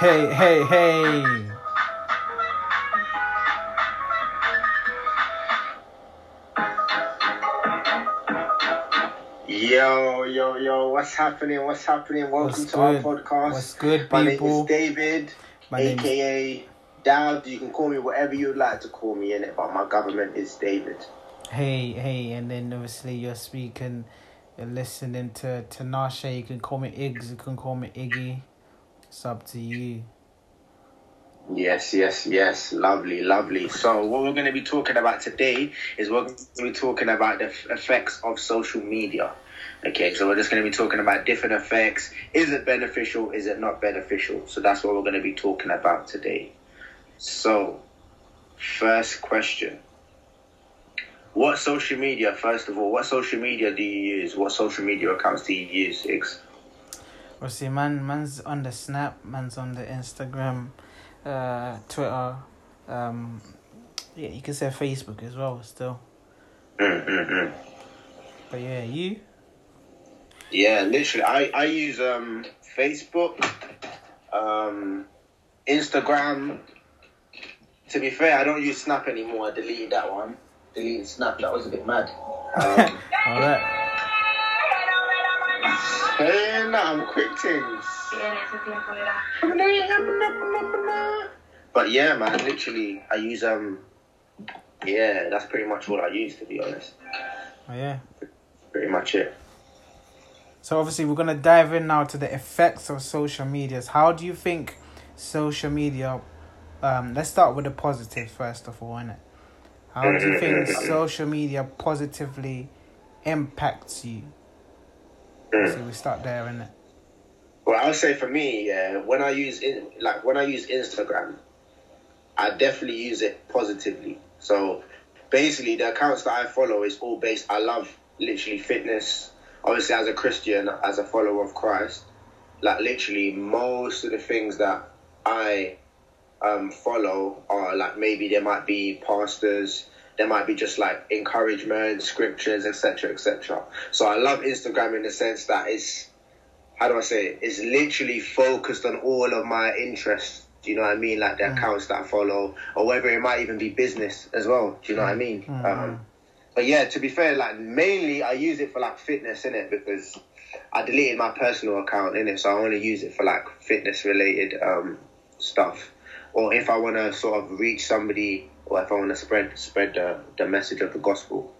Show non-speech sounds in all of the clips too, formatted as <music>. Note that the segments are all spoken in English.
hey, hey, hey. Yo, yo, yo, what's happening? What's happening? Welcome What's to good? our podcast. What's good, people? My name is David, My name's- aka Dowd. You can call me whatever you'd like to call me in it, but my government is David. Hey, hey, and then obviously you're speaking, you're listening to Tanasha. You can call me Iggs, you can call me Iggy. It's up to you. Yes, yes, yes. Lovely, lovely. So, what we're going to be talking about today is we're going to be talking about the effects of social media. Okay, so we're just going to be talking about different effects. Is it beneficial? Is it not beneficial? So, that's what we're going to be talking about today. So, first question What social media, first of all, what social media do you use? What social media accounts do you use, Iggs? Obviously, man, man's on the Snap, man's on the Instagram, uh, Twitter. Um, yeah, you can say Facebook as well, still. But yeah, you. Yeah, literally, I I use um Facebook, um, Instagram. To be fair, I don't use Snap anymore. I deleted that one. Deleted Snap. That was a bit mad. <laughs> Um, All right. hey, nah, I'm quick things. Sí, en ese tiempo era. But yeah, man, literally, I use um, yeah, that's pretty much all I use to be honest. Oh, yeah. Pretty much it. So obviously we're gonna dive in now to the effects of social medias. How do you think social media? Um, let's start with the positive first of all, innit? How do you think <laughs> social media positively impacts you? So we start there, innit? Well, I would say for me, yeah, when I use in, like when I use Instagram, I definitely use it positively. So basically, the accounts that I follow is all based. I love literally fitness. Obviously, as a Christian, as a follower of Christ, like literally most of the things that I um, follow are like maybe there might be pastors, there might be just like encouragement, scriptures, etc., etc. So I love Instagram in the sense that it's how do I say it? It's literally focused on all of my interests. Do you know what I mean? Like the Mm. accounts that I follow, or whether it might even be business as well. Do you know what I mean? Mm. Um, but yeah, to be fair, like mainly I use it for like fitness in it because I deleted my personal account in it, so I only use it for like fitness related um, stuff. Or if I want to sort of reach somebody, or if I want to spread spread the, the message of the gospel.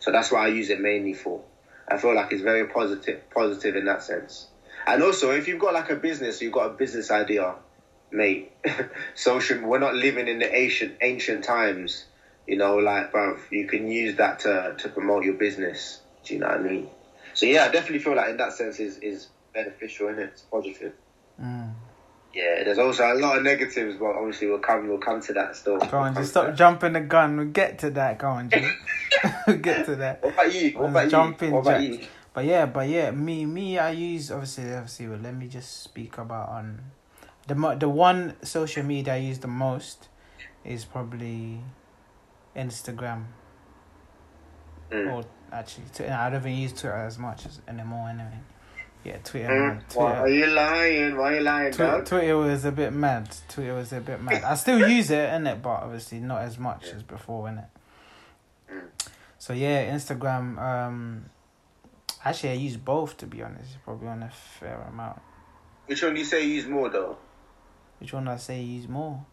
So that's what I use it mainly for. I feel like it's very positive, positive in that sense. And also, if you've got like a business, you've got a business idea, mate. <laughs> social, we're not living in the ancient ancient times, you know. Like, bruv, you can use that to to promote your business. Do you know what I mean? So yeah, I definitely feel like in that sense is is beneficial in it. It's positive. Mm. Yeah, there's also a lot of negatives, but obviously we'll come we'll come to that still. Go on, just stop jumping the gun. We'll get to that. Go on, <laughs> we'll get to that. What about you? What about jump you? What about you? But yeah, but yeah, me, me, I use obviously, obviously. Well, let me just speak about on the mo- the one social media I use the most is probably Instagram. Mm. Or actually, I don't even use Twitter as much as anymore. Anyway, yeah, Twitter. Man, Why are Twitter. you lying? Why are you lying, Twitter, dog? Twitter was a bit mad. Twitter was a bit mad. I still <laughs> use it, innit? But obviously not as much as before, innit? Mm. So yeah, Instagram. Um, actually, I use both to be honest. Probably on a fair amount. Which one do you say you use more though? Which one do I say use more?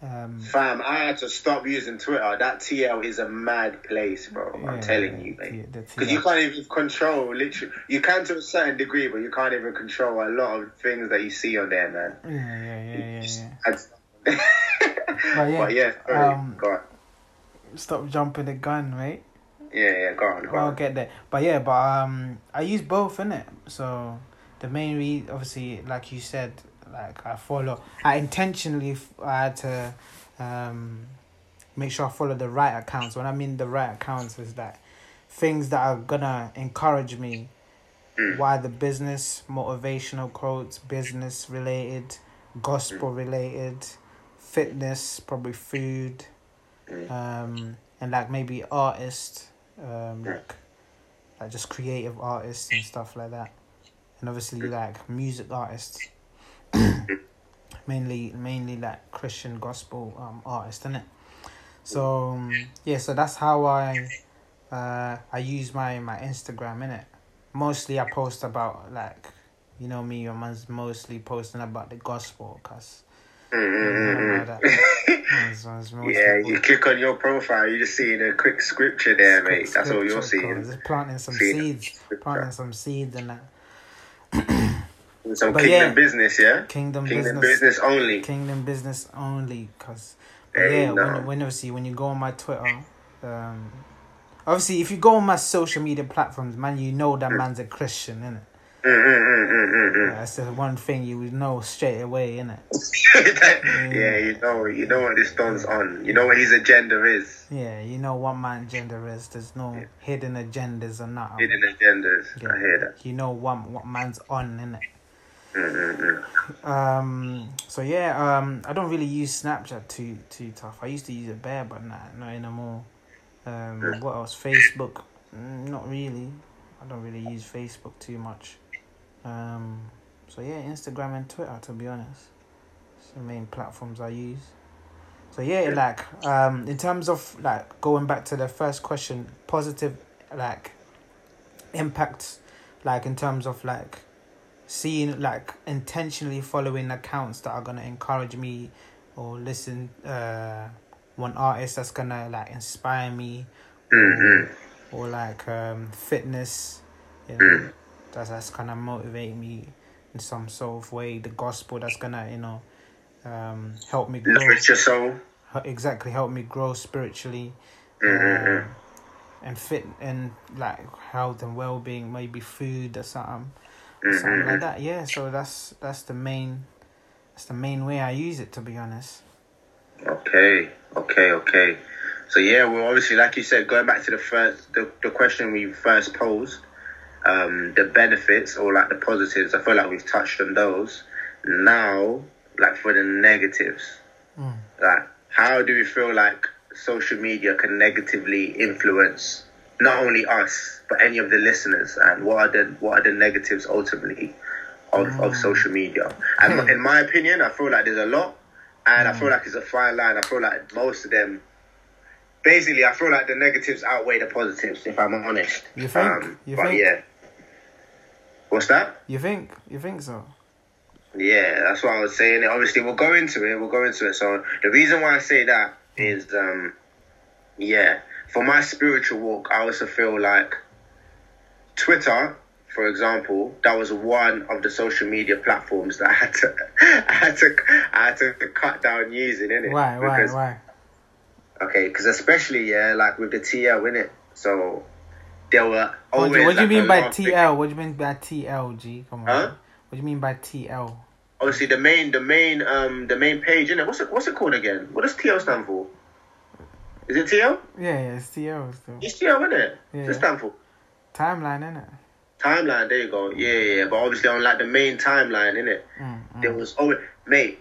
Um, Fam, I had to stop using Twitter. That TL is a mad place, bro. I'm telling you, mate. Because you can't even control, literally. You can to a certain degree, but you can't even control a lot of things that you see on there, man. Yeah, yeah, yeah, yeah, yeah. <laughs> But yeah, but yeah, sorry. um, go on. Stop jumping the gun, mate. Yeah, yeah, go on, go I'll on. get there. But yeah, but um, I use both in it. So the main re obviously, like you said, like I follow. I intentionally f- I had to um make sure I follow the right accounts. When I mean the right accounts, is that things that are gonna encourage me. Mm. Why the business, motivational quotes, business related, gospel related, fitness, probably food, Mm. um, and like maybe artists, um, like like just creative artists and stuff like that, and obviously like music artists. <clears throat> mainly mainly like Christian gospel um artist, is it? So um, yeah, so that's how I uh I use my my Instagram in it. Mostly I post about like you know me, your man's mostly posting about the gospel, cause. <laughs> Mostly Yeah, you click on your profile, you're just seeing a quick scripture there, mate. That's all you're seeing. Just planting some Seeing seeds, planting some seeds and that. Some But kingdom yeah. business, yeah? Kingdom, Kingdom business, business only. kingdom business only. Cause yeah, no. when when obviously when you go on my Twitter, um, obviously if you go on my social media platforms, man, you know that mm. man's a Christian, innit? Mm-mm-mm-mm-mm-mm. That's the one thing you would know straight away, innit? <laughs> yeah, you know, you know what this don's on. You know what his agenda is. Yeah, you know what man gender is. There's no hidden agendas or not. Hidden agendas. I hear that. You know what what man's on, innit? Mm-mm-mm. Um. So yeah. Um. I don't really use Snapchat too too tough. I used to use it bare, but nah, not anymore. Um. What else? Facebook. Mm, not really. I don't really use Facebook too much. Um. So yeah, Instagram and Twitter. To be honest, it's the main platforms I use. So yeah, like um, in terms of like going back to the first question, positive like impacts, like in terms of like seeing like intentionally following accounts that are gonna encourage me or listen uh one artist that's gonna like inspire me Mm-mm. or like um fitness you know that's that's gonna motivate me in some sort of way the gospel that's gonna you know um help me grow Nourish your soul. exactly help me grow spiritually Mm-mm-mm. um, and fit and like health and well-being maybe food or something something like that yeah so that's that's the main that's the main way i use it to be honest Okay, okay, okay. So yeah, well, obviously, like you said, going back to the first, the, the question we first posed, um, the benefits or like the positives. I feel like we've touched on those. Now, like for the negatives, Mm. like how do we feel like social media can negatively influence not only us but any of the listeners, and what are the what are the negatives ultimately of, of social media? And Hmm. in my opinion, I feel like there's a lot, and I feel like it's a fine line. I feel like most of them. Basically, I feel like the negatives outweigh the positives. If I'm honest, You think? Um, You but think? yeah. What's that? you think you think so Yeah, that's what I was saying. Obviously, we'll go into it. We'll go into it. So the reason why I say that is, um, yeah, for my spiritual walk, I also feel like Twitter, for example, that was one of the social media platforms that I had to, <laughs> I had to, I had to cut down using. Innit? why why Because- why Okay, because especially yeah, like with the TL in it, so there were what, always. do, what do you like, a mean by tl what do you mean by tlg come on Huh? what do you mean by tl Obviously, the main, the main, um, the main page in it. What's it? What's it called again? What does TL stand for? Is it TL? yeah yeah it's tl still It's TL, isn't it? Yeah. What's it stand for? timeline innit? Timeline. There you go. Yeah, yeah. yeah. But obviously, on like the main timeline, in it, Mm, mm. there was always mate.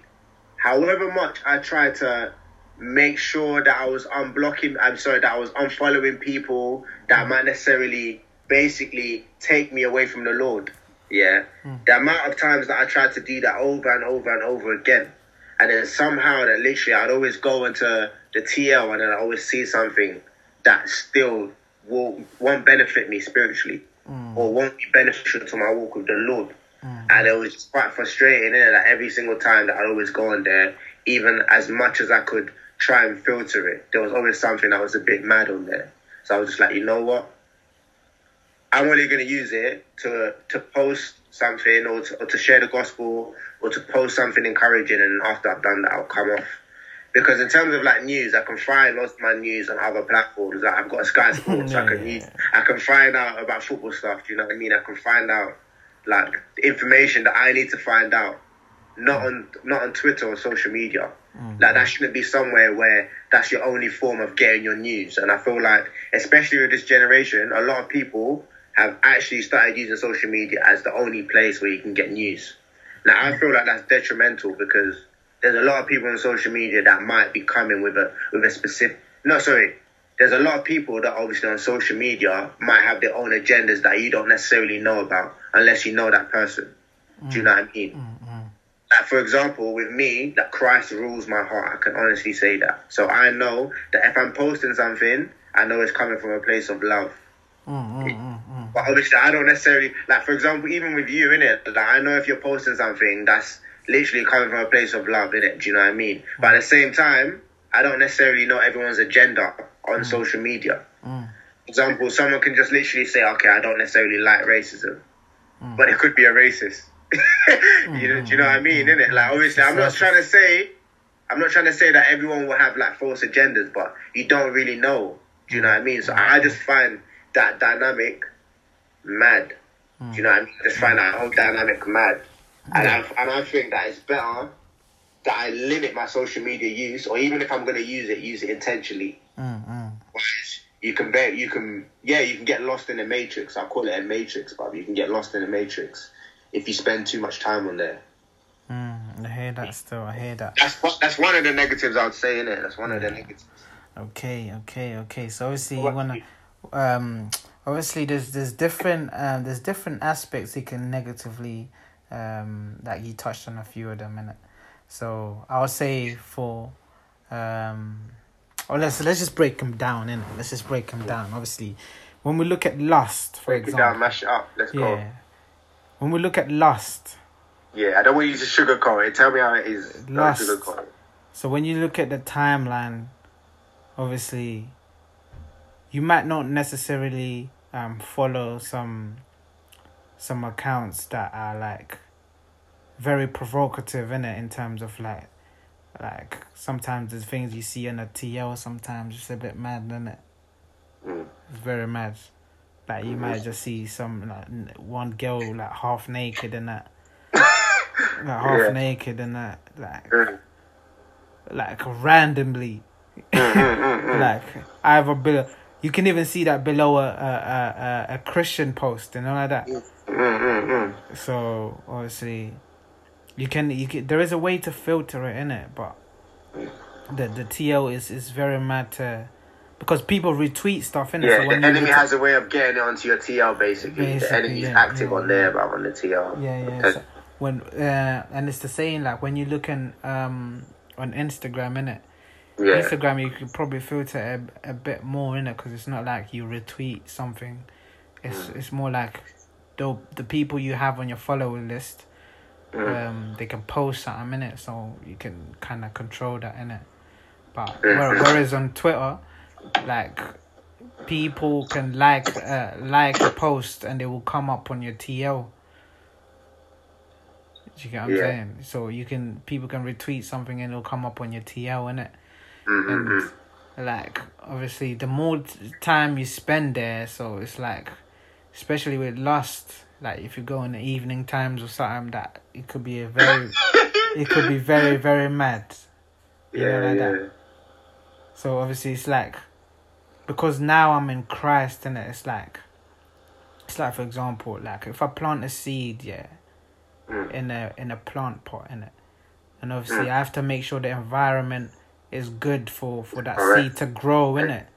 However much I tried to make sure that I was unblocking, I'm sorry, that I was unfollowing people that might necessarily basically take me away from the Lord. Yeah. The amount of times that I tried to do that over and over and over again. And then somehow that literally I'd always go into the TL and then I always see something that still will won't benefit me spiritually mm. or won't be beneficial to my walk with the Lord. Mm. And it was quite frustrating, innit? That every single time that I'd always go on there, even as much as I could try and filter it, there was always something that was a bit mad on there. So I was just like, you know what? I'm only going to use it to to post something or to, or to share the gospel or to post something encouraging. And after I've done that, I'll come off. Because in terms of like news, I can find most of my news on other platforms. Like I've got a Sky Sports, so I <laughs> can Yeah. use, I can find out about football stuff. Do you know what I mean? I can find out like information that I need to find out, not on not on Twitter or social media. Mm. Like that shouldn't be somewhere where that's your only form of getting your news. And I feel like, especially with this generation, a lot of people have actually started using social media as the only place where you can get news. Now I feel like that's detrimental because there's a lot of people on social media that might be coming with a with a specific. No, sorry. There's a lot of people that obviously on social media might have their own agendas that you don't necessarily know about unless you know that person. Do you know what I mean? Mm, Like for example, with me, that Christ rules my heart. I can honestly say that. So I know that if I'm posting something, I know it's coming from a place of love. Mm, mm, mm, mm. But obviously, I don't necessarily like. For example, even with you, innit? Like, I know if you're posting something that's literally coming from a place of love, innit? Do you know what I mean? But at the same time, I don't necessarily know everyone's agenda on mm. social media. Mm. For example, someone can just literally say, "Okay, I don't necessarily like racism," mm. but it could be a racist. <laughs> you know, do you know what I mean? Mm, innit? Like, obviously, I'm not trying to say, I'm not trying to say that everyone will have like false agendas, but you don't really know. Do you know what I mean? So I just find that dynamic mad. Do you know what I mean? Just find that whole dynamic mad, and I and I think that it's better that I limit my social media use, or even if I'm going to use it, use it intentionally. Mm, mm. Whereas you can bet you can yeah you can get lost in a matrix. I call it a matrix, but you can get lost in a matrix if you spend too much time on there. Mm, I hear that still. I hear that. That's that's one of the negatives I would say in it. That's one of the negatives. Okay, okay, okay. So obviously you wanna um obviously there's there's different um there's different aspects you can negatively um that you touched on a few of them in it. So I'll say for um or let's let's just break them down in Let's just break them down. Obviously, when we look at lust, for Break it example, down, mash it up. Let's go. yeah. When we look at lust, Yeah, I don't want you to sugarcoat it. Tell me how it is. Lust. sugarcoat it. So when you look at the timeline, obviously, you might not necessarily um follow some some accounts that are like very provocative in it in terms of like like sometimes there's things you see in a TL sometimes it's a bit mad isn't it? Mm. It's very mad. Like you might just see some like one girl like half naked and that <coughs> like half Yeah. naked and that like Mm. like randomly, Mm, mm, mm, mm. <laughs> like either below. You can even see that below a a, a, a- a Christian post and all like that. Mm, mm, mm. So obviously, you can you can, there is a way to filter it in it, but the the TL is is very mad to because people retweet stuff in it. Yeah, so when the enemy has a way of getting it onto your TL basically. the Basically, enemy's yeah, active yeah, on there, but on the TL. Yeah, yeah. So when uh, and it's the same like when you look in um on Instagram in it. yeah. Instagram, you could probably filter a, a bit more in it because it's not like you retweet something. It's it's more like the the people you have on your follower list. Mm. Um, they can post something in it, so you can kind of control that in it. But Mm. whereas on Twitter, like people can like uh, like a post and they will come up on your TL. Do you get what I'm Yeah. saying? So you can people can retweet something and it'll come up on your TL in it Mm, mm, mm. and like obviously the more time you spend there so it's like especially with lust like if you go in the evening times or something that it could be a very <laughs> it could be very very mad you know, Yeah, like yeah. that. so obviously it's like because now i'm in christ and it's like it's like for example like if i plant a seed yeah Mm. in a in a plant pot in it and obviously Mm. i have to make sure the environment is good for for that seed to grow in it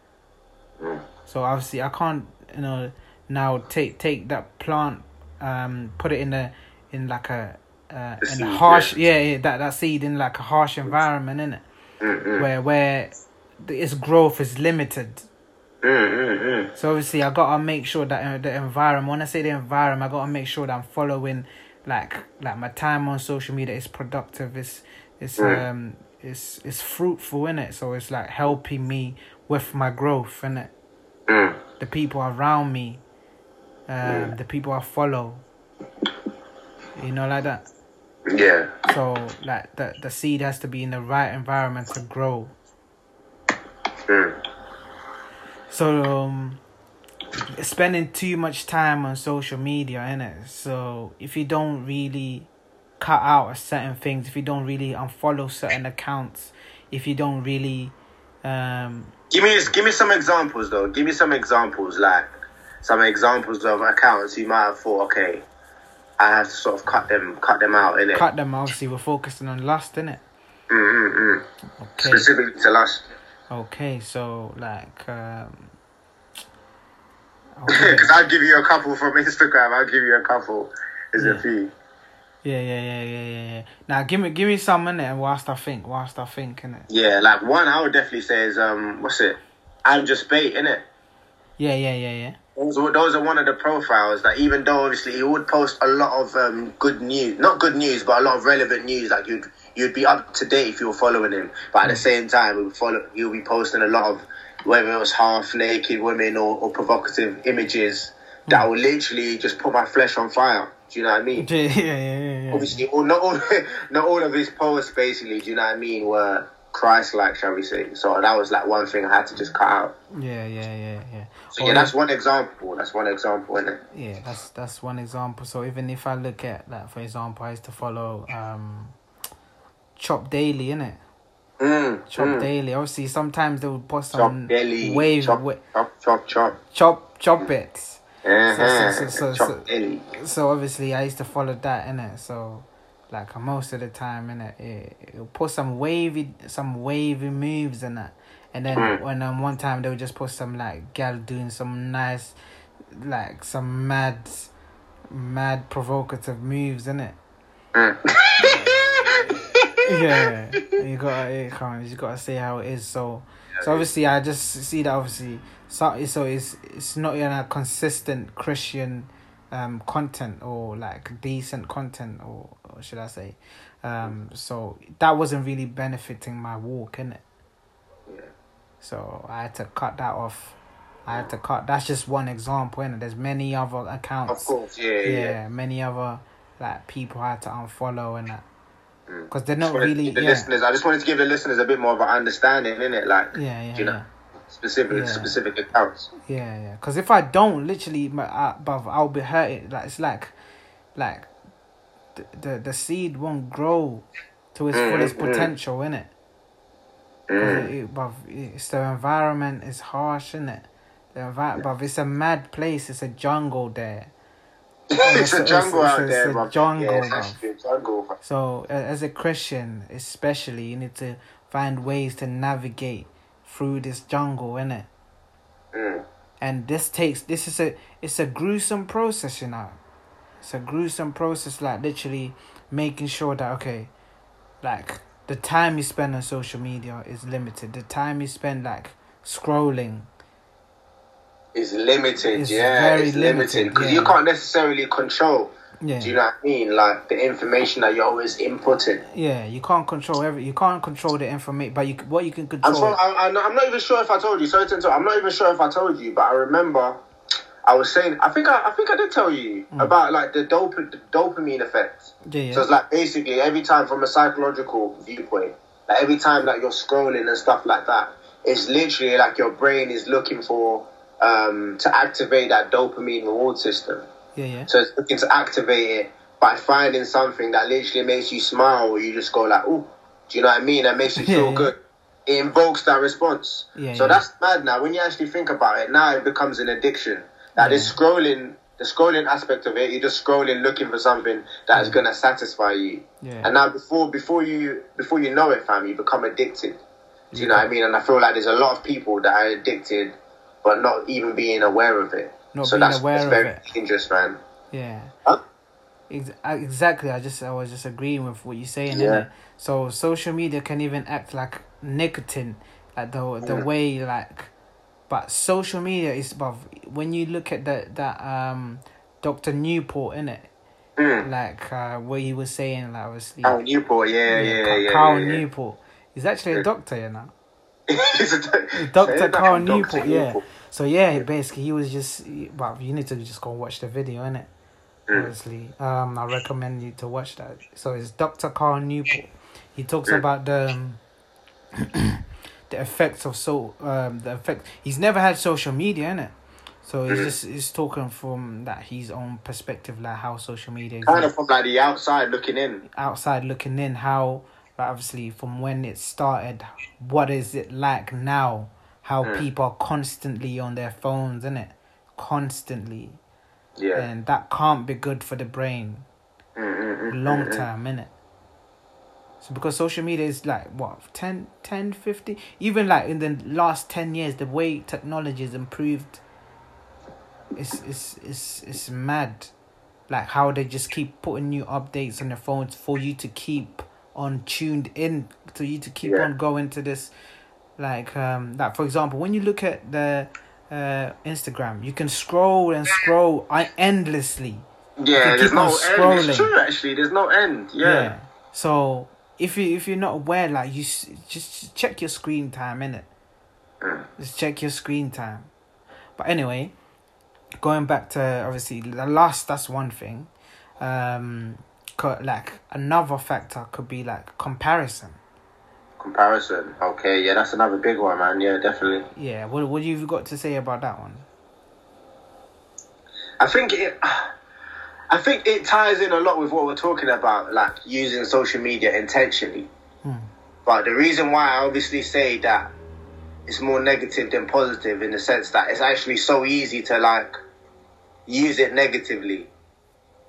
Mm. so obviously i can't you know now take take that plant um put it in a in like a uh, in a harsh yeah. yeah. that that seed in like a harsh environment in it Mm, mm. where where the, its growth is limited Mm, mm, mm. so obviously I gotta make sure that uh, the environment. When I say the environment, I gotta make sure that I'm following, like like my time on social media is productive. It's it's Mm. um it's it's fruitful in it. So it's like helping me with my growth in it. Mm. The people around me, um, the people I follow. You know, like that. Yeah. So like the the seed has to be in the right environment to grow. Mm. So um spending too much time on social media in it. So if you don't really cut out certain things, if you don't really unfollow certain accounts, if you don't really um Give me give me some examples though. Give me some examples, like some examples of accounts you might have thought, okay, I have to sort of cut them cut them out in it. cut them obviously we're focusing on lust in it. Mm, mm, mm. Okay. Specifically to lust. Okay, so like um Because <laughs> I'll give you a couple from Instagram. I'll give you a couple. There's Yeah. a few. Yeah, yeah, yeah, yeah, yeah, yeah. Now give me give me some minute whilst I think, whilst I think, innit? Yeah, like one I would definitely say is um, what's it? I'm just bait, in it. Yeah, yeah, yeah, yeah. Those are, those are one of the profiles that even though obviously he would post a lot of um, good news, not good news, but a lot of relevant news. Like you'd you'd be up to date if you were following him. But at the same time, he would follow, he'll be posting a lot of whether it was half naked women or, or provocative images that will literally just put my flesh on fire. Do you know what I mean? Yeah, <laughs> yeah, yeah, yeah, yeah. Obviously, all, not all <laughs> not all of his posts basically. Do you know what I mean? Were Christ-like, shall we say? So that was like one thing I had to just cut out. Yeah, yeah, yeah, yeah. So yeah, that's one example. That's one example, isn't it? Yeah, that's that's one example. So even if I look at like for example, I used to follow um Chop Daily, innit? Mm, Chop mm. Daily. Obviously, sometimes they would post Chop some belly, wave chop, wa- chop, chop, chop. chop chop it. Uh-huh. so- so- chop so- belly. So obviously, I used to follow that innit. So like most of the time innit, it it'll put some wavy some wavy moves in it. And then Mm. when um, one time they would just post some like gal doing some nice, like some mad, mad provocative moves in it. Mm. yeah, <laughs> you gotta it can't you gotta say how it is. So so obviously I just see that obviously so so it's it's not you know consistent Christian um content or like decent content or, or should I say um so that wasn't really benefiting my walk in it. So I had to cut that off. I had to cut. That's just one example, and there's many other accounts Of course, yeah, yeah. yeah, many other like people I had to unfollow and that Mm. because they're not really the yeah. listeners. I just wanted to give the listeners a bit more of an understanding, in it, like yeah yeah you know, yeah specific Yeah. specific accounts. yeah yeah because if I don't literally my uh, bruv, I'll be hurting like it's like like the the, the seed won't grow to its Mm, fullest mm. potential innit Mm. it, it, bruv, it's the environment is harsh innit the envi- bruv, it's a mad place it's a jungle there <laughs> it's a jungle it's- out it's there, jungle, yeah, it's jungle. So, a- as a Christian, especially, you need to find ways to navigate through this jungle, innit? Mm. And this takes this is a it's a gruesome process, you know. It's a gruesome process, like literally making sure that okay, like the time you spend on social media is limited. The time you spend like scrolling, is limited, It's yeah. very it's limited, because yeah. you can't necessarily control. yeah, Do you know what I mean? Like the information that you're always inputting. yeah, you can't control every. You can't control the information, but you what you can I'm, control. I, I'm not- I'm not even sure if I told you. To. I'm not even sure if I told you, but I remember I was saying. I think I, I think I did tell you about like the, dop- the dopamine effect. yeah, yeah. So it's like basically every time from a psychological viewpoint, like every time that you're scrolling and stuff like that, it's literally like your brain is looking for um, to activate that dopamine reward system. yeah, yeah. So it's looking to activate it by finding something that literally makes you smile or you just go like, oh, do you know what I mean? That makes you <laughs> feel yeah. good. It invokes that response. Yeah, so that's mad now. When you actually think about it, now it becomes an addiction. That Yeah. this scrolling, the scrolling aspect of it, you're just scrolling looking for something that is gonna satisfy you. Yeah. And now before before you before you know it, fam, you become addicted. Do you know what I mean? And I feel like there's a lot of people that are addicted, but not even being aware of it. Not so being that's, aware that's of very it. dangerous, man. Yeah. Huh? Uh, exactly. I just I was just agreeing with what you're saying. Yeah. So social media can even act like nicotine, like the the Yeah. way like, but social media is above. When you look at that that um, Doctor Newport in it, Mm. like uh, what he was saying, like obviously. Carl Newport, yeah, yeah, Ca- yeah. Carl yeah, yeah. Newport. He's actually a doctor, you know. <laughs> He's a doc- <laughs> Dr. Say that Carl Dr. Newport, yeah. So yeah, basically he was just well, you need to just go watch the video, innit? Mm. Obviously, um, I recommend you to watch that. So it's Dr. Carl Newport. He talks Mm. about the um, <clears throat> the effects of so um the effect. He's never had social media, in it. So he's Mhm. just he's talking from that his own perspective, like how social media is Kind of from like the outside looking in. outside looking in. How like, obviously from when it started, what is it like now? How Mm. people are constantly on their phones, innit? Constantly, Yeah. and that can't be good for the brain Mm, mm, mm, long term, innit? So because social media is like what 10, 10, 50, even like in the last ten years, the way technology has improved, it's it's it's it's mad. like how they just keep putting new updates on their phones for you to keep on tuned in, to you to keep Yeah. on going to this, like um, like for example, when you look at the uh Instagram, you can scroll and scroll I endlessly. Yeah, there's no on end. It's true, actually. There's no end. Yeah. So if you if you're not aware, like you just check your screen time, innit? Mm. Just check your screen time. But anyway, going back to obviously the last. That's one thing. Um, like another factor could be like comparison. Comparison. Okay, yeah, that's another big one, man. Yeah, definitely. Yeah. What what you've got to say about that one? I think it. I think it ties in a lot with what we're talking about, like using social media intentionally. Hmm. But the reason why I obviously say that it's more negative than positive in the sense that it's actually so easy to like use it negatively.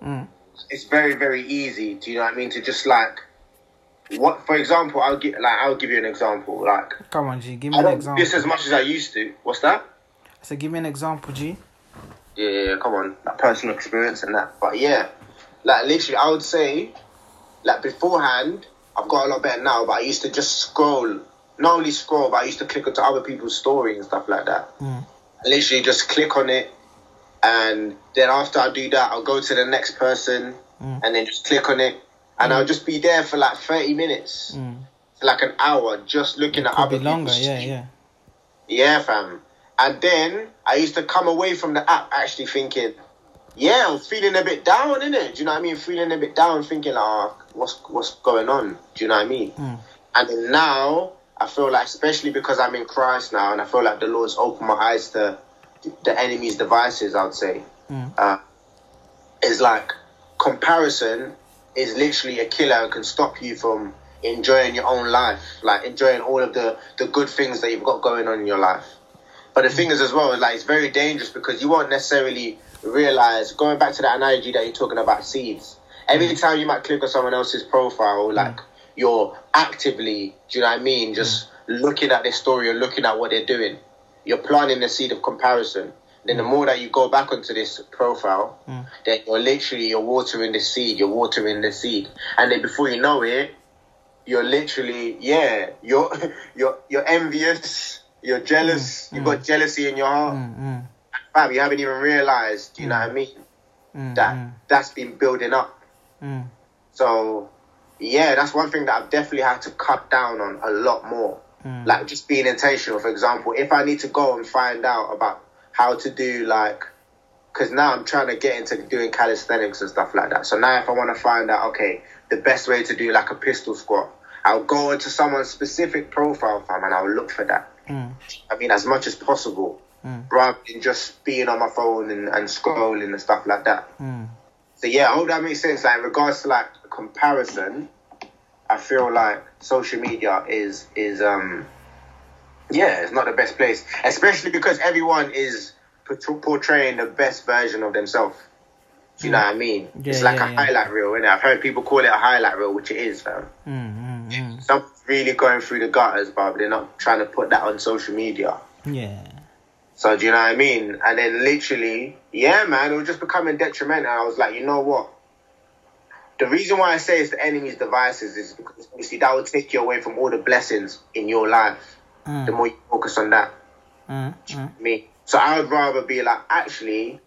Mm. It's very very easy. Do you know what I mean? To just like what, for example, I'll give like I'll give you an example. Like Come on, G. Give me an example. this as much as I used to. What's that? So give me an example, G. Yeah, yeah, come on, like personal experience and that. But yeah, like literally, I would say, like beforehand, I've got a lot better now. But I used to just scroll, not only scroll, but I used to click onto other people's stories and stuff like that. Mm. Literally just click on it, and then after I do that, I'll go to the next person, Mm. and then just click on it, and I'll just be there for like thirty minutes, Mm. like an hour, just looking at Could other be longer. Yeah, yeah. yeah, fam. And then I used to come away from the app actually thinking, yeah, I'm feeling a bit down, innit? Do you know what I mean? Feeling a bit down, thinking, ah, what's what's going on? Do you know what I mean? Mm. And then now I feel like, especially because I'm in Christ now, and I feel like the Lord's opened my eyes to the enemy's devices. I'd say, Mm. uh, is like comparison is literally a killer and can stop you from enjoying your own life, like enjoying all of the the good things that you've got going on in your life. But the thing is, as well, like it's very dangerous because you won't necessarily realize. Going back to that analogy that you're talking about seeds. Every mm. time you might click on someone else's profile, mm. like you're actively, do you know what I mean? Just mm. looking at their story or looking at what they're doing. You're planting the seed of comparison. Then the more that you go back onto this profile, Mm. then you're literally you're watering the seed. You're watering the seed, and then before you know it, you're literally yeah you're <laughs> you're you're envious. You're jealous. Mm, You've mm. got jealousy in your heart. Mm, mm, Fam, you haven't even realized. You know what I mean? mm, That mm, that's been building up. mm. So yeah, that's one thing that I've definitely had to cut down on a lot more. Mm. Like just being intentional. For example, if I need to go and find out about how to do like, because now I'm trying to get into doing calisthenics and stuff like that. So now if I want to find out, okay, the best way to do like a pistol squat, I'll go into someone's specific profile, fam, and I'll look for that. Mm. I mean, as much as possible, Mm. rather than just being on my phone and, and scrolling and stuff like that. Mm. So yeah, I hope that makes sense. Like in regards to like comparison, I feel like social media is is um yeah, it's not the best place, especially because everyone is portraying the best version of themselves. Do you know what I mean? Yeah, it's like yeah, a yeah. highlight reel, innit? I've heard people call it a highlight reel, which it is, fam. Mm, mm, mm. Some really going through the gutters, but they're not trying to put that on social media. Yeah. So do you know what I mean? And then literally, yeah, man, it was just becoming detrimental. I was like, you know what? The reason why I say it's the enemy's devices is because obviously that will take you away from all the blessings in your life. The Mm, more you focus on that, mm, mm. me. So I would rather be like, actually,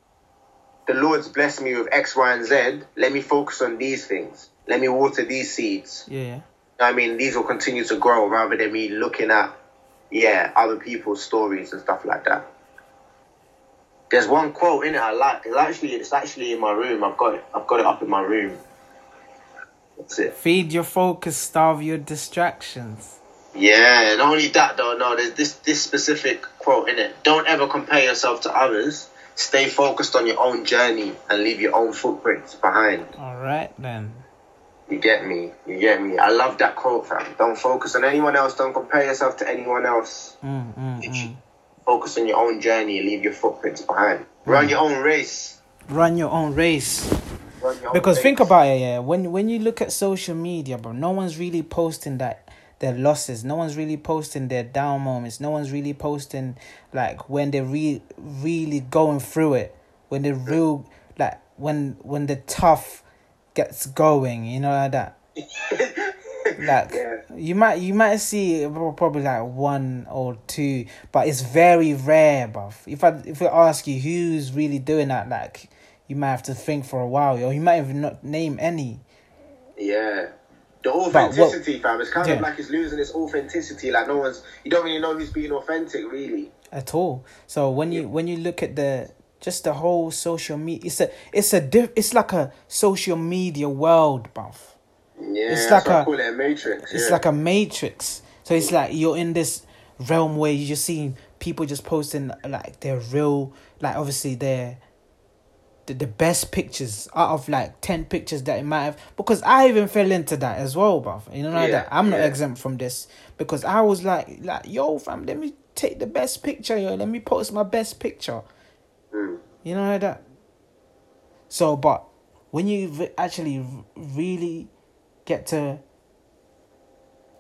the Lord's blessed me with X, Y, and Z. Let me focus on these things. Let me water these seeds. Yeah. You know what I mean, these will continue to grow rather than me looking at, yeah, other people's stories and stuff like that. There's one quote in it I like. It's actually it's actually in my room. I've got it. I've got it up in my room. That's it. Feed your focus, starve your distractions. Yeah. Not only that though. No, there's this this specific quote in it. Don't ever compare yourself to others. Stay focused on your own journey and leave your own footprints behind. All right then. You get me? You get me? I love that quote, fam. Don't focus on anyone else. Don't compare yourself to anyone else. Mm, mm, mm. Focus on your own journey leave your footprints behind. Run your own race. Run your own race. Your own Because race. think about it, yeah. When when you look at social media, bro, no one's really posting that their losses. No one's really posting their down moments. No one's really posting like when they're re- really going through it. When they're real like when when the tough gets going, you know like that. <laughs> Like Yeah. you might you might see probably like one or two, but it's very rare, bruv. If I if I ask you who's really doing that, like you might have to think for a while, or you might even not name any. Yeah. The what- authenticity, fam. It's kind Yeah. of like it's losing its authenticity. Like no one's, you don't really know who's being authentic, really. at all. So when you when you look at the just the whole social media, it's a it's a diff, it's like a social media world, bruv. Yeah, It's like a- call it a matrix. It's yeah. like a matrix. So it's like you're in this realm where you're just seeing people just posting like their real, like obviously their the, the best pictures out of like 10 pictures that it might have because i even fell into that as well bruv you know Yeah, that i'm not yeah. exempt from this because i was like like yo fam let me take the best picture yo let me post my best picture Mm. you know that so but when you actually really get to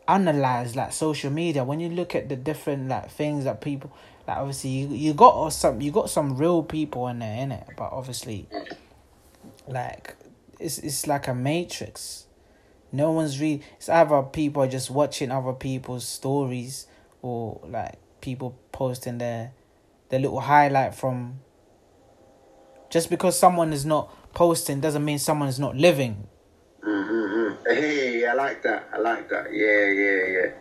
analyze like social media when you look at the different like things that people like obviously you, you got or some you got some real people in there in it but obviously like it's it's like a matrix no one's really it's either people are just watching other people's stories or like people posting their their little highlight from just because someone is not posting doesn't mean someone is not living Mm-hmm. Hey, I like that. I like that. Yeah, yeah, yeah.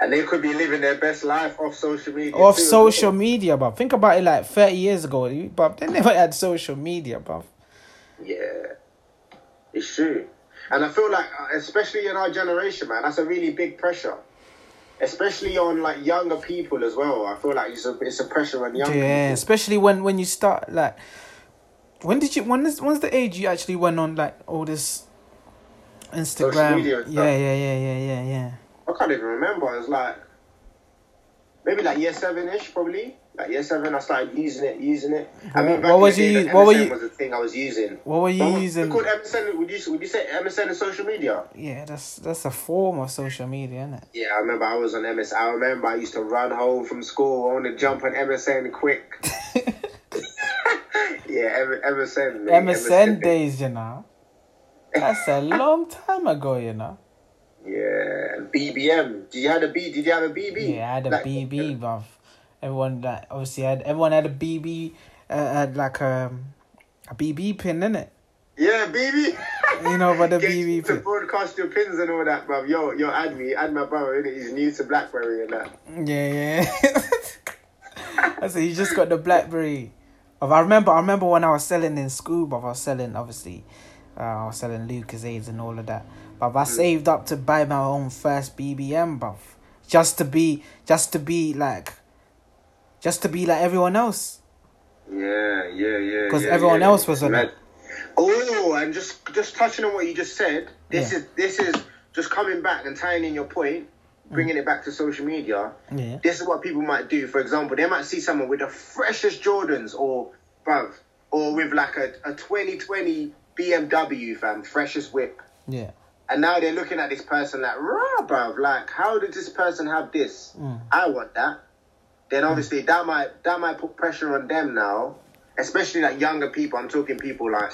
And they could be living their best life off social media. off too, social media, but think about it like 30 years ago, but they never had social media, bruv. Yeah, it's true. And I feel like, uh, especially in our generation, man, that's a really big pressure. Especially on like younger people as well. I feel like it's a it's a pressure on young Yeah, people. especially when when you start like, when did you when is when's the age you actually went on like all this Instagram? yeah, yeah, yeah, yeah, yeah, yeah. I can't even remember. It's like maybe like year seven ish, probably. Like year seven, I started using it, using it. I mean, What- back what in was the you day, use- that what were you- Was the thing I was using. What were you But using? called MSN. Would you would you say MSN is social media? Yeah, that's that's a form of social media, isn't it? Yeah, I remember I was on MSN. I remember I used to run home from school. I want to jump on MSN quick. <laughs> yeah, MSN. mate, MSN days, you know. That's a long time ago, you know. Yeah, BBM. Did you have a B? Did you have a BB? Yeah, I had a Like- BB, bruv. Everyone that obviously had everyone had a BB, uh, had like um, a BB pin in it. Yeah, BB. You know about the <laughs> Get BB you to pin. broadcast your pins and all that, bruv. Yo, yo, add me, add my brother in it. He's new to BlackBerry and that. Yeah, yeah. <laughs> I said you just got the BlackBerry. I remember, I remember when I was selling in school, but I was selling obviously, uh, I was selling Lucozade and all of that. But I saved up to buy my own first BBM, bruv, just to be, just to be like, just to be like everyone else. Yeah, yeah, yeah. 'Cause yeah, everyone yeah. else was on it. Oh, and just just touching on what you just said. This Yeah. is this is just coming back and tying in your point, bringing it back to social media. Yeah. This is what people might do. For example, they might see someone with the freshest Jordans, or bruv, or with like a, a 2020 BMW, fam, freshest whip. Yeah. And now they're looking at this person like, rah, bruv, like, how did this person have this? Mm. I want that. Then obviously that might that might put pressure on them now, especially like younger people. I'm talking people like,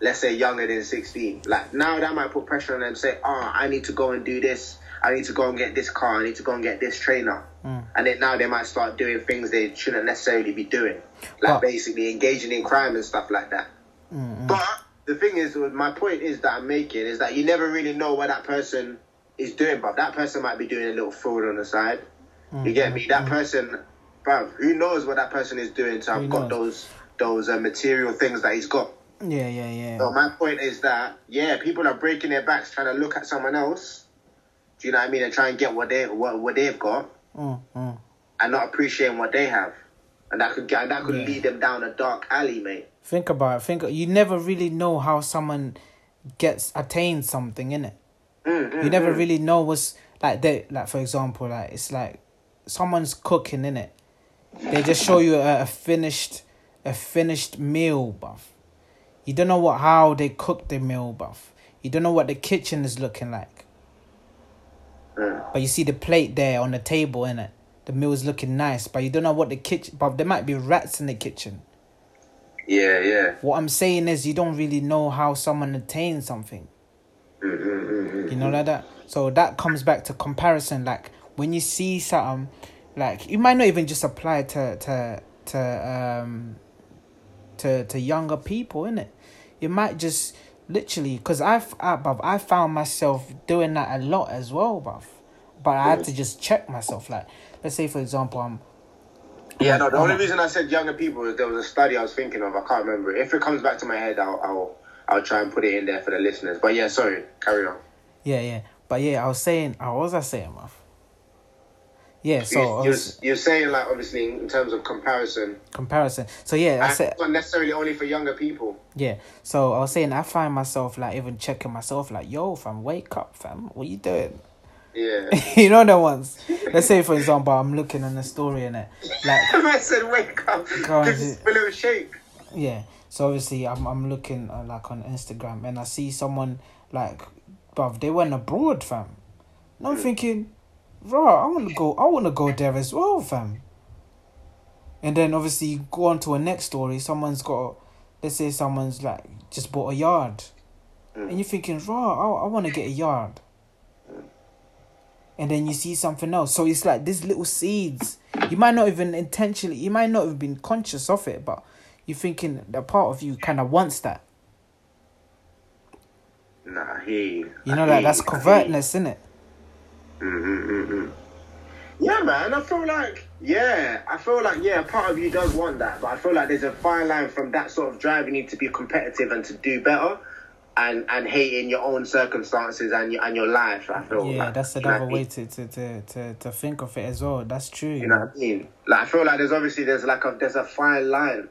let's say younger than 16. Like now that might put pressure on them. Say, oh, I need to go and do this. I need to go and get this car. I need to go and get this trainer. Mm. And then now they might start doing things they shouldn't necessarily be doing, like But- basically engaging in crime and stuff like that. Mm-mm. But the thing is, my point is that I'm making is that you never really know what that person is doing, but that person might be doing a little fraud on the side. You get me? That person, bruv, who knows what that person is doing to have got knows? those those uh, material things that he's got. Yeah, yeah, yeah. So my point is that yeah, people are breaking their backs trying to look at someone else. Do you know what I mean? And try and get what they what, what they've got, Mm, mm. and not appreciating what they have, and that could get that could Yeah. lead them down a dark alley, mate. Think about it. Think you never really know how someone gets attained something in it. Mm, mm, You never mm. really know what's like they like for example like it's like someone's cooking in it. They just show you a, a finished a finished meal, buff. You don't know what how they cook the meal, buff. You don't know what the kitchen is looking like. Mm. But you see the plate there on the table, in it. The meal is looking nice, but you don't know what the kitchen. But there might be rats in the kitchen. Yeah, yeah. What I'm saying is, you don't really know how someone attains something. Mm, mm, mm, mm. You know like that. So that comes back to comparison. Like when you see something, like you might not even just apply to to to um to to younger people, innit? You might just literally because I've I, bruv, I found myself doing that a lot as well, bruv. But I had to just check myself. Like let's say for example, I'm Yeah, no. The only reason I said younger people is there was a study I was thinking of. I can't remember. If it comes back to my head, I'll I'll I'll try and put it in there for the listeners. But yeah, sorry. Carry on. yeah yeah. But yeah, I was saying, what was I saying, bruv? Yeah, so you, you're, you're saying like obviously in terms of comparison, comparison. So yeah, I said not necessarily only for younger people. Yeah. So I was saying I find myself like even checking myself like, yo, fam, wake up, fam. What you doing? Yeah. <laughs> you know the ones. Let's say for example I'm looking on the story and it like <laughs> I said wake up. Give a little shake. yeah. So obviously I'm I'm looking uh, like on Instagram and I see someone like bruv, they went abroad, fam. And I'm thinking, bro, I wanna go I wanna go there as well, fam. And then obviously you go on to a next story, someone's got let's say someone's like just bought a yard. Mm. And you're thinking, raw, I, I want to get a yard. And then you see something else. So it's like these little seeds. You might not even intentionally, you might not have been conscious of it, but you're thinking that part of you kind of wants that. Nah, hear you. Know, hear like that's you. I hear you. covertness, isn't it? Mm-mm-mm-mm. Yeah, man. I feel like yeah, I feel like yeah, part of you does want that, but I feel like there's a fine line from that sort of driving you to be competitive and to do better, and and hating your own circumstances and your and your life. I feel Yeah, like, that's another way to, to, to, to, to think of it as well. That's true. You know what I mean? Like I feel like there's obviously there's like a there's a fine line,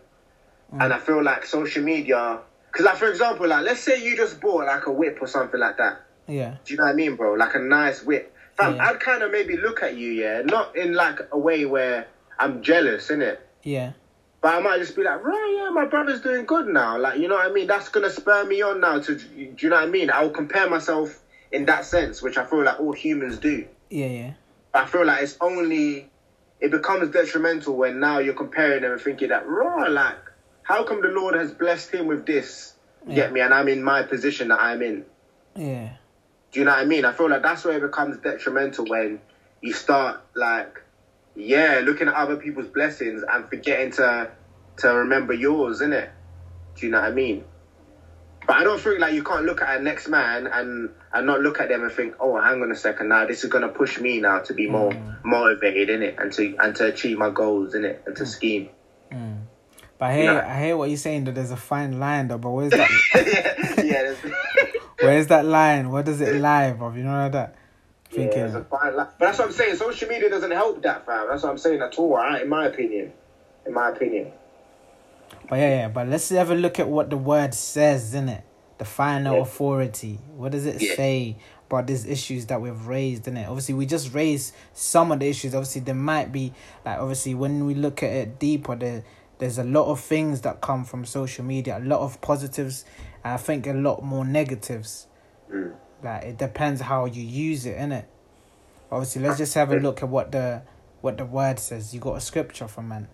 mm. and I feel like social media. Because like for example, like let's say you just bought like a whip or something like that. Yeah. Do you know what I mean, bro? Like a nice whip. Fam, Yeah. I'd kind of maybe look at you, yeah, not in like a way where I'm jealous, innit? Yeah. But I might just be like, right, yeah, my brother's doing good now. Like, you know what I mean? That's gonna spur me on now to, do you know what I mean? I'll compare myself in that sense, which I feel like all humans do. Yeah, yeah. I feel like it's only, it becomes detrimental when now you're comparing them and thinking that, raw, like, how come the Lord has blessed him with this? Yeah. Get me? And I'm in my position that I'm in. Yeah. Do you know what I mean? I feel like that's where it becomes detrimental when you start like, yeah, looking at other people's blessings and forgetting to to remember yours, innit? Do you know what I mean? But I don't think like you can't look at a next man and and not look at them and think, oh, hang on a second, now this is gonna push me now to be more mm. motivated in it and to and to achieve my goals in it and to mm. scheme. Mm. But I hear, Yeah. I hear what you're saying that there's a fine line though, but where's that <laughs> yeah, yeah. Where's that line? Where does it lie, bro? You know like that? Yeah, Thinking there's a fine line. But that's what I'm saying. Social media doesn't help that, fam. That's what I'm saying at all, right? In my opinion. In my opinion. But yeah, yeah, but let's have a look at what the word says, in it? The final Yeah. authority. What does it Yeah. say about these issues that we've raised, in it? Obviously, we just raised some of the issues. Obviously, there might be like obviously when we look at it deeper, there there's a lot of things that come from social media, a lot of positives, and I think a lot more negatives. Mm. Like it depends how you use it, innit? Obviously, let's just have a look at what the what the word says. You got a scripture from man.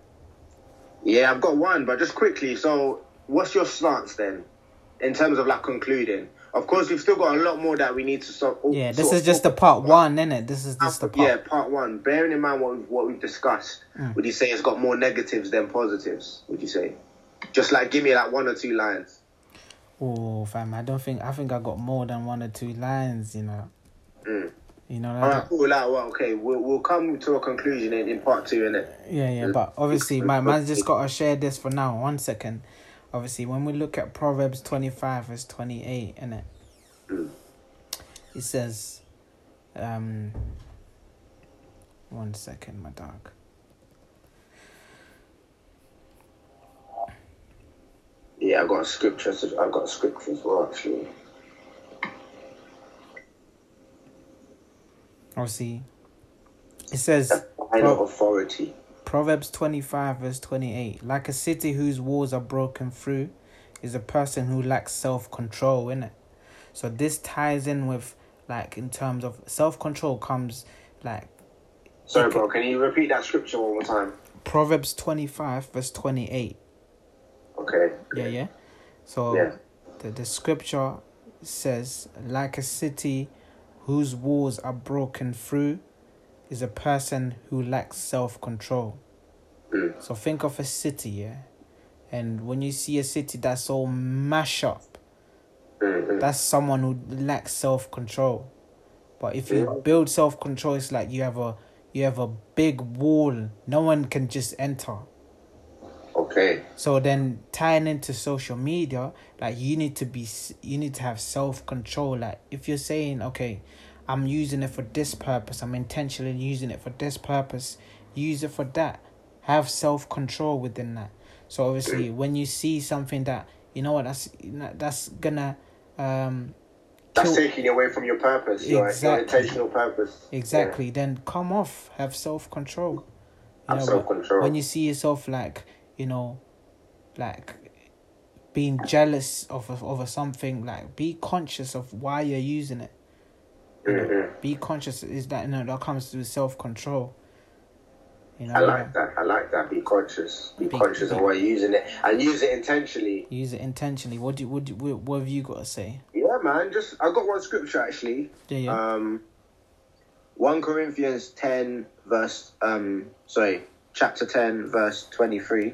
Yeah, I've got one, but just quickly. So, what's your stance then, in terms of like concluding? Of course, we've still got a lot more that we need to sort. Yeah, this is just the part about. one, it? This is just the part. Yeah, part one. Bearing in mind what we've, what we've discussed, Mm. would you say it's got more negatives than positives? Would you say? Just like give me like one or two lines. Oh, fam, I don't think I think I got more than one or two lines. You know, Mm. you know. All Like right, cool. Like, well, okay, we'll we'll come to a conclusion in, in part two, innit? Yeah, yeah, but obviously, my man's just got to share this for now. One second. Obviously, when we look at Proverbs 25, verse 28, innit? Mm. It says, um, one second, my dog. Yeah, I've got a scripture. I've got a scripture as well, actually. Obviously, it says, Final authority. Proverbs 25, verse 28. Like a city whose walls are broken through is a person who lacks self control, innit? So this ties in with, like, in terms of self control comes, like, Sorry, bro. Can you repeat that scripture one more time? Proverbs 25, verse 28. Okay. Okay. Yeah, yeah. So Yeah. the, the scripture says, like a city whose walls are broken through is a person who lacks self control. Mm. So think of a city, yeah? And when you see a city that's all mash up, Mm-hmm. that's someone who lacks self control. But if you Yeah. build self control, it's like you have a you have a big wall. No one can just enter. Okay. So then tying into social media, like you need to be you need to have self control. Like if you're saying, okay, I'm using it for this purpose, I'm intentionally using it for this purpose, use it for that. Have self control within that. So obviously, when you see something that you know what that's that's gonna um That's kill- taking away from your purpose, your, Exactly. your intentional purpose. Exactly. Then come off. Have self control. Have self-control. When you see yourself like you know, like being jealous of of, of something, like be conscious of why you're using it. You know, Mhm. Be conscious is that you know that comes to self control. You know, I like that. I like that. Be conscious. Be, Be- conscious of why you're using it and use it intentionally. use it intentionally. What do you, what do you, what have you got to say? Yeah, man. Just I got one scripture actually. Yeah, yeah. Um, one Corinthians ten verse um sorry chapter ten verse twenty three.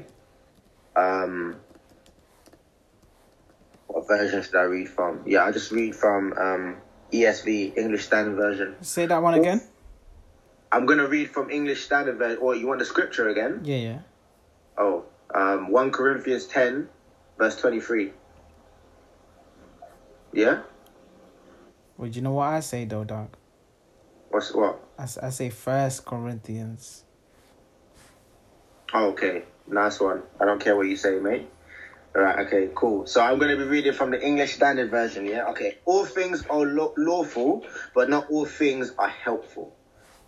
Um, what version should I read from? Yeah, I just read from um ESV English Standard Version. say that one again. I'm gonna read from English Standard Version. Or you want the scripture again? Yeah, yeah. Oh, um, 1 Corinthians 10, verse 23. Yeah? Well, do you know what I say though, dog? What's what? I, I say First Corinthians. Oh, okay. Nice one. I don't care what you say, mate. Alright, okay, cool. So I'm going to be reading from the English Standard Version, yeah? Okay. All things are law- lawful, but not all things are helpful.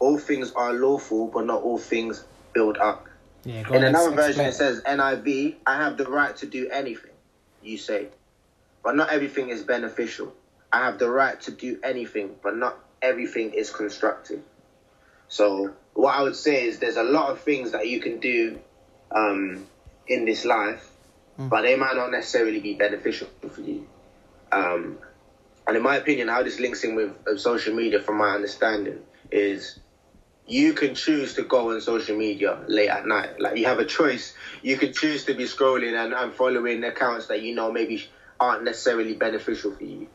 All things are lawful, but not all things build up. Yeah, In on, another version, it says NIV, I have the right to do anything, you say. But not everything is beneficial. I have the right to do anything, but not everything is constructive. So, what I would say is there's a lot of things that you can do um, in this life, Mm. but they might not necessarily be beneficial for you. Um, and in my opinion, how this links in with uh, social media, from my understanding, is you can choose to go on social media late at night. Like you have a choice. You can choose to be scrolling and, and following accounts that you know maybe aren't necessarily beneficial for you.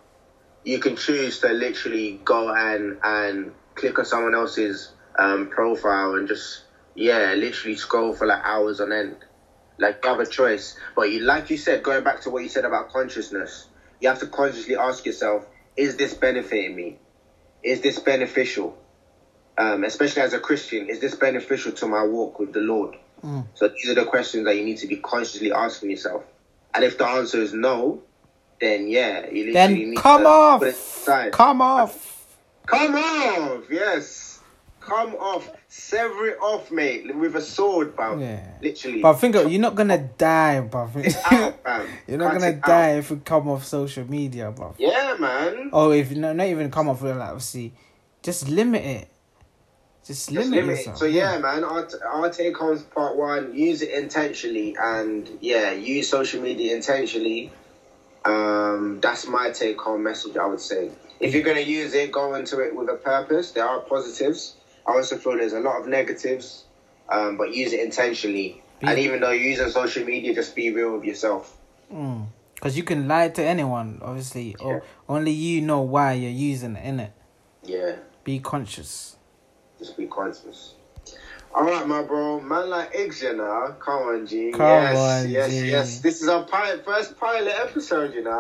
You can choose to literally go and and click on someone else's um, profile and just yeah, literally scroll for like hours on end. Like you have a choice, but you like you said, going back to what you said about consciousness, you have to consciously ask yourself: Is this benefiting me? Is this beneficial? um, especially as a Christian, is this beneficial to my walk with the Lord? Mm. So these are the questions that you need to be consciously asking yourself. And if the answer is no, then yeah, you literally Then need come to off. put it aside. Come off. Come off, yes. Come off. Sever it off, mate, with a sword, bro. Yeah. Literally. But think of, you're not gonna die, bruv. out, <laughs> you're not Cut gonna it out. die if you come off social media, bro. Yeah, man. Or if not, not even come off, like obviously, just limit it. Just Just limit, limit it. So yeah, man, our, our take home part one: use it intentionally, and yeah, use social media intentionally. Um, that's my take home message. I would say, if you're gonna use it, go into it with a purpose. There are positives. I also feel there's a lot of negatives, um, but use it intentionally. Be- and even though you're using social media, just be real with yourself. Because you can lie to anyone, obviously, Yeah. or only you know why you're using it. Innit? Yeah, Be conscious. just be conscious. All right, my bro. Man like eggs, you know. Come on, G. Come yes, on, yes, G. yes. This is our pilot, first pilot episode, you know.